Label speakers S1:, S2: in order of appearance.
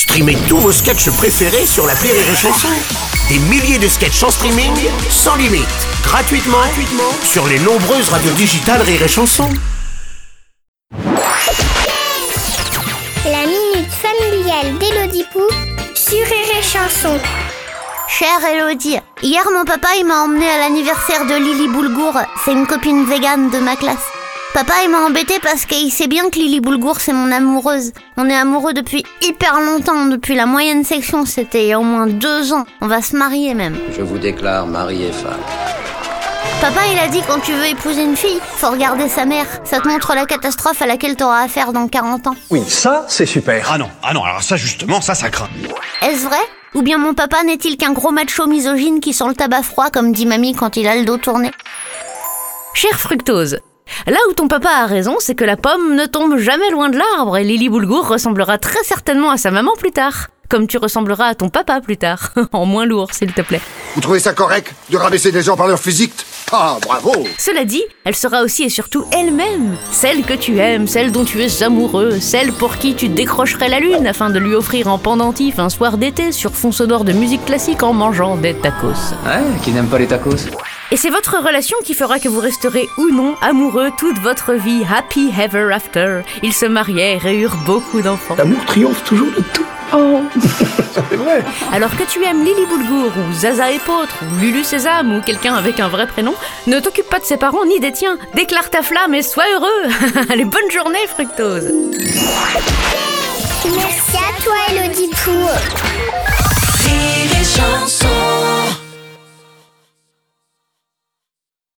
S1: Streamez tous vos sketchs préférés sur la Rire et Chanson. Des milliers de sketchs en streaming, sans limite, gratuitement, gratuitement sur les nombreuses radios digitales Rire et Chanson.
S2: La minute familiale d'Élodie Pou sur Rire et Chanson.
S3: Chère Elodie, hier mon papa il m'a emmené à l'anniversaire de Lily Boulgour, c'est une copine végane de ma classe. Papa il m'a embêté parce qu'il sait bien que Lily Boulgour c'est mon amoureuse. On est amoureux depuis hyper longtemps, depuis la moyenne section, c'était il y a au moins deux ans. On va se marier même.
S4: Je vous déclare mari et femme.
S3: Papa il a dit quand tu veux épouser une fille, faut regarder sa mère. Ça te montre la catastrophe à laquelle t'auras affaire dans 40 ans.
S5: Oui, ça, c'est super.
S6: Ah non, ah non, alors ça justement, ça, ça craint.
S3: Est-ce vrai? Ou bien mon papa n'est-il qu'un gros macho misogyne qui sent le tabac froid comme dit mamie quand il a le dos tourné?
S7: Cher Fructose, là où ton papa a raison, c'est que la pomme ne tombe jamais loin de l'arbre et Lily Boulgour ressemblera très certainement à sa maman plus tard. Comme tu ressembleras à ton papa plus tard. en moins lourd, s'il te plaît.
S8: Vous trouvez ça correct de rabaisser des gens par leur physique? Ah, bravo
S7: Cela dit, elle sera aussi et surtout elle-même. Celle que tu aimes, celle dont tu es amoureux, celle pour qui tu décrocherais la lune afin de lui offrir en pendentif un soir d'été sur fond sonore de musique classique en mangeant des tacos.
S4: Ouais, qui n'aime pas les tacos
S7: Et c'est votre relation qui fera que vous resterez ou non amoureux toute votre vie, happy ever after. Ils se marièrent et eurent beaucoup d'enfants.
S5: L'amour triomphe toujours de tout.
S7: Oh.
S5: C'est vrai.
S7: Alors que tu aimes Lily Boulgour ou Zaza Épeautre ou Lulu Sésame ou quelqu'un avec un vrai prénom, ne t'occupe pas de ses parents ni des tiens. Déclare ta flamme et sois heureux. Allez, bonne journée, Fructose.
S2: Merci à toi Pou.
S9: Chanson